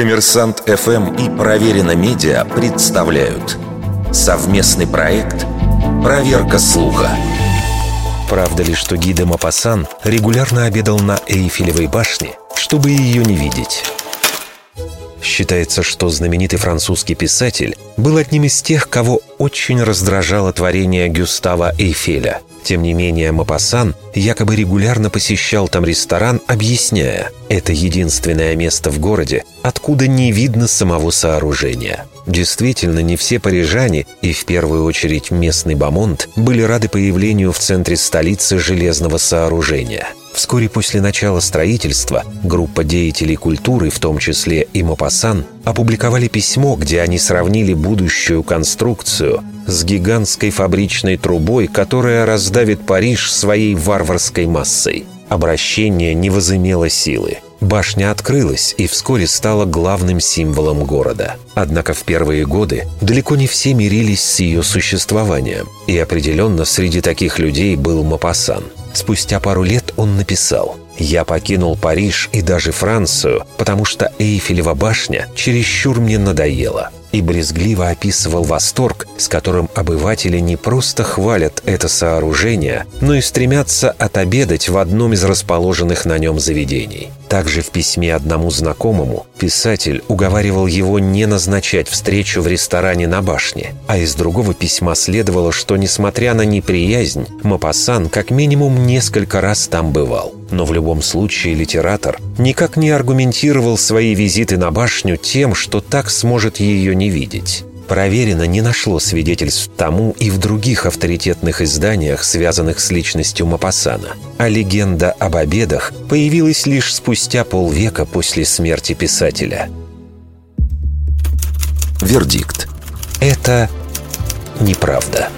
Коммерсант ФМ и Проверено Медиа представляют совместный проект «Проверка слуха». Правда ли, что Гиде Мапасан регулярно обедал на Эйфелевой башне, чтобы ее не видеть? Считается, что знаменитый французский писатель был одним из тех, кого очень раздражало творение Гюстава Эйфеля. Тем не менее, Мапасан якобы регулярно посещал там ресторан, объясняя, это единственное место в городе, откуда не видно самого сооружения. Действительно, не все парижане, и в первую очередь местный Бамонт, были рады появлению в центре столицы железного сооружения – Вскоре после начала строительства группа деятелей культуры, в том числе и Мопассан, опубликовали письмо, где они сравнили будущую конструкцию с гигантской фабричной трубой, которая раздавит Париж своей варварской массой. Обращение не возымело силы. Башня открылась и вскоре стала главным символом города. Однако в первые годы далеко не все мирились с ее существованием, и определенно среди таких людей был Мапасан – Спустя пару лет он написал «Я покинул Париж и даже Францию, потому что Эйфелева башня чересчур мне надоела» и брезгливо описывал восторг, с которым обыватели не просто хвалят это сооружение, но и стремятся отобедать в одном из расположенных на нем заведений. Также в письме одному знакомому писатель уговаривал его не назначать встречу в ресторане на башне, а из другого письма следовало, что, несмотря на неприязнь, Мапасан как минимум несколько раз там бывал. Но в любом случае литератор никак не аргументировал свои визиты на башню тем, что так сможет ее не видеть. Проверено не нашло свидетельств тому и в других авторитетных изданиях, связанных с личностью Мапасана. А легенда об обедах появилась лишь спустя полвека после смерти писателя. Вердикт. Это неправда.